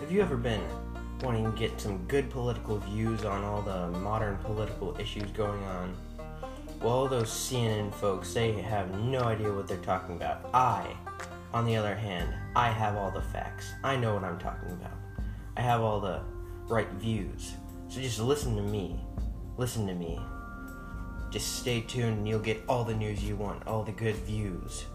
have you ever been wanting to get some good political views on all the modern political issues going on? Well, those CNN folks, they have no idea what they're talking about. I, on the other hand, I have all the facts. I know what I'm talking about. I have all the right views. So just listen to me. Listen to me. Just stay tuned and you'll get all the news you want, all the good views.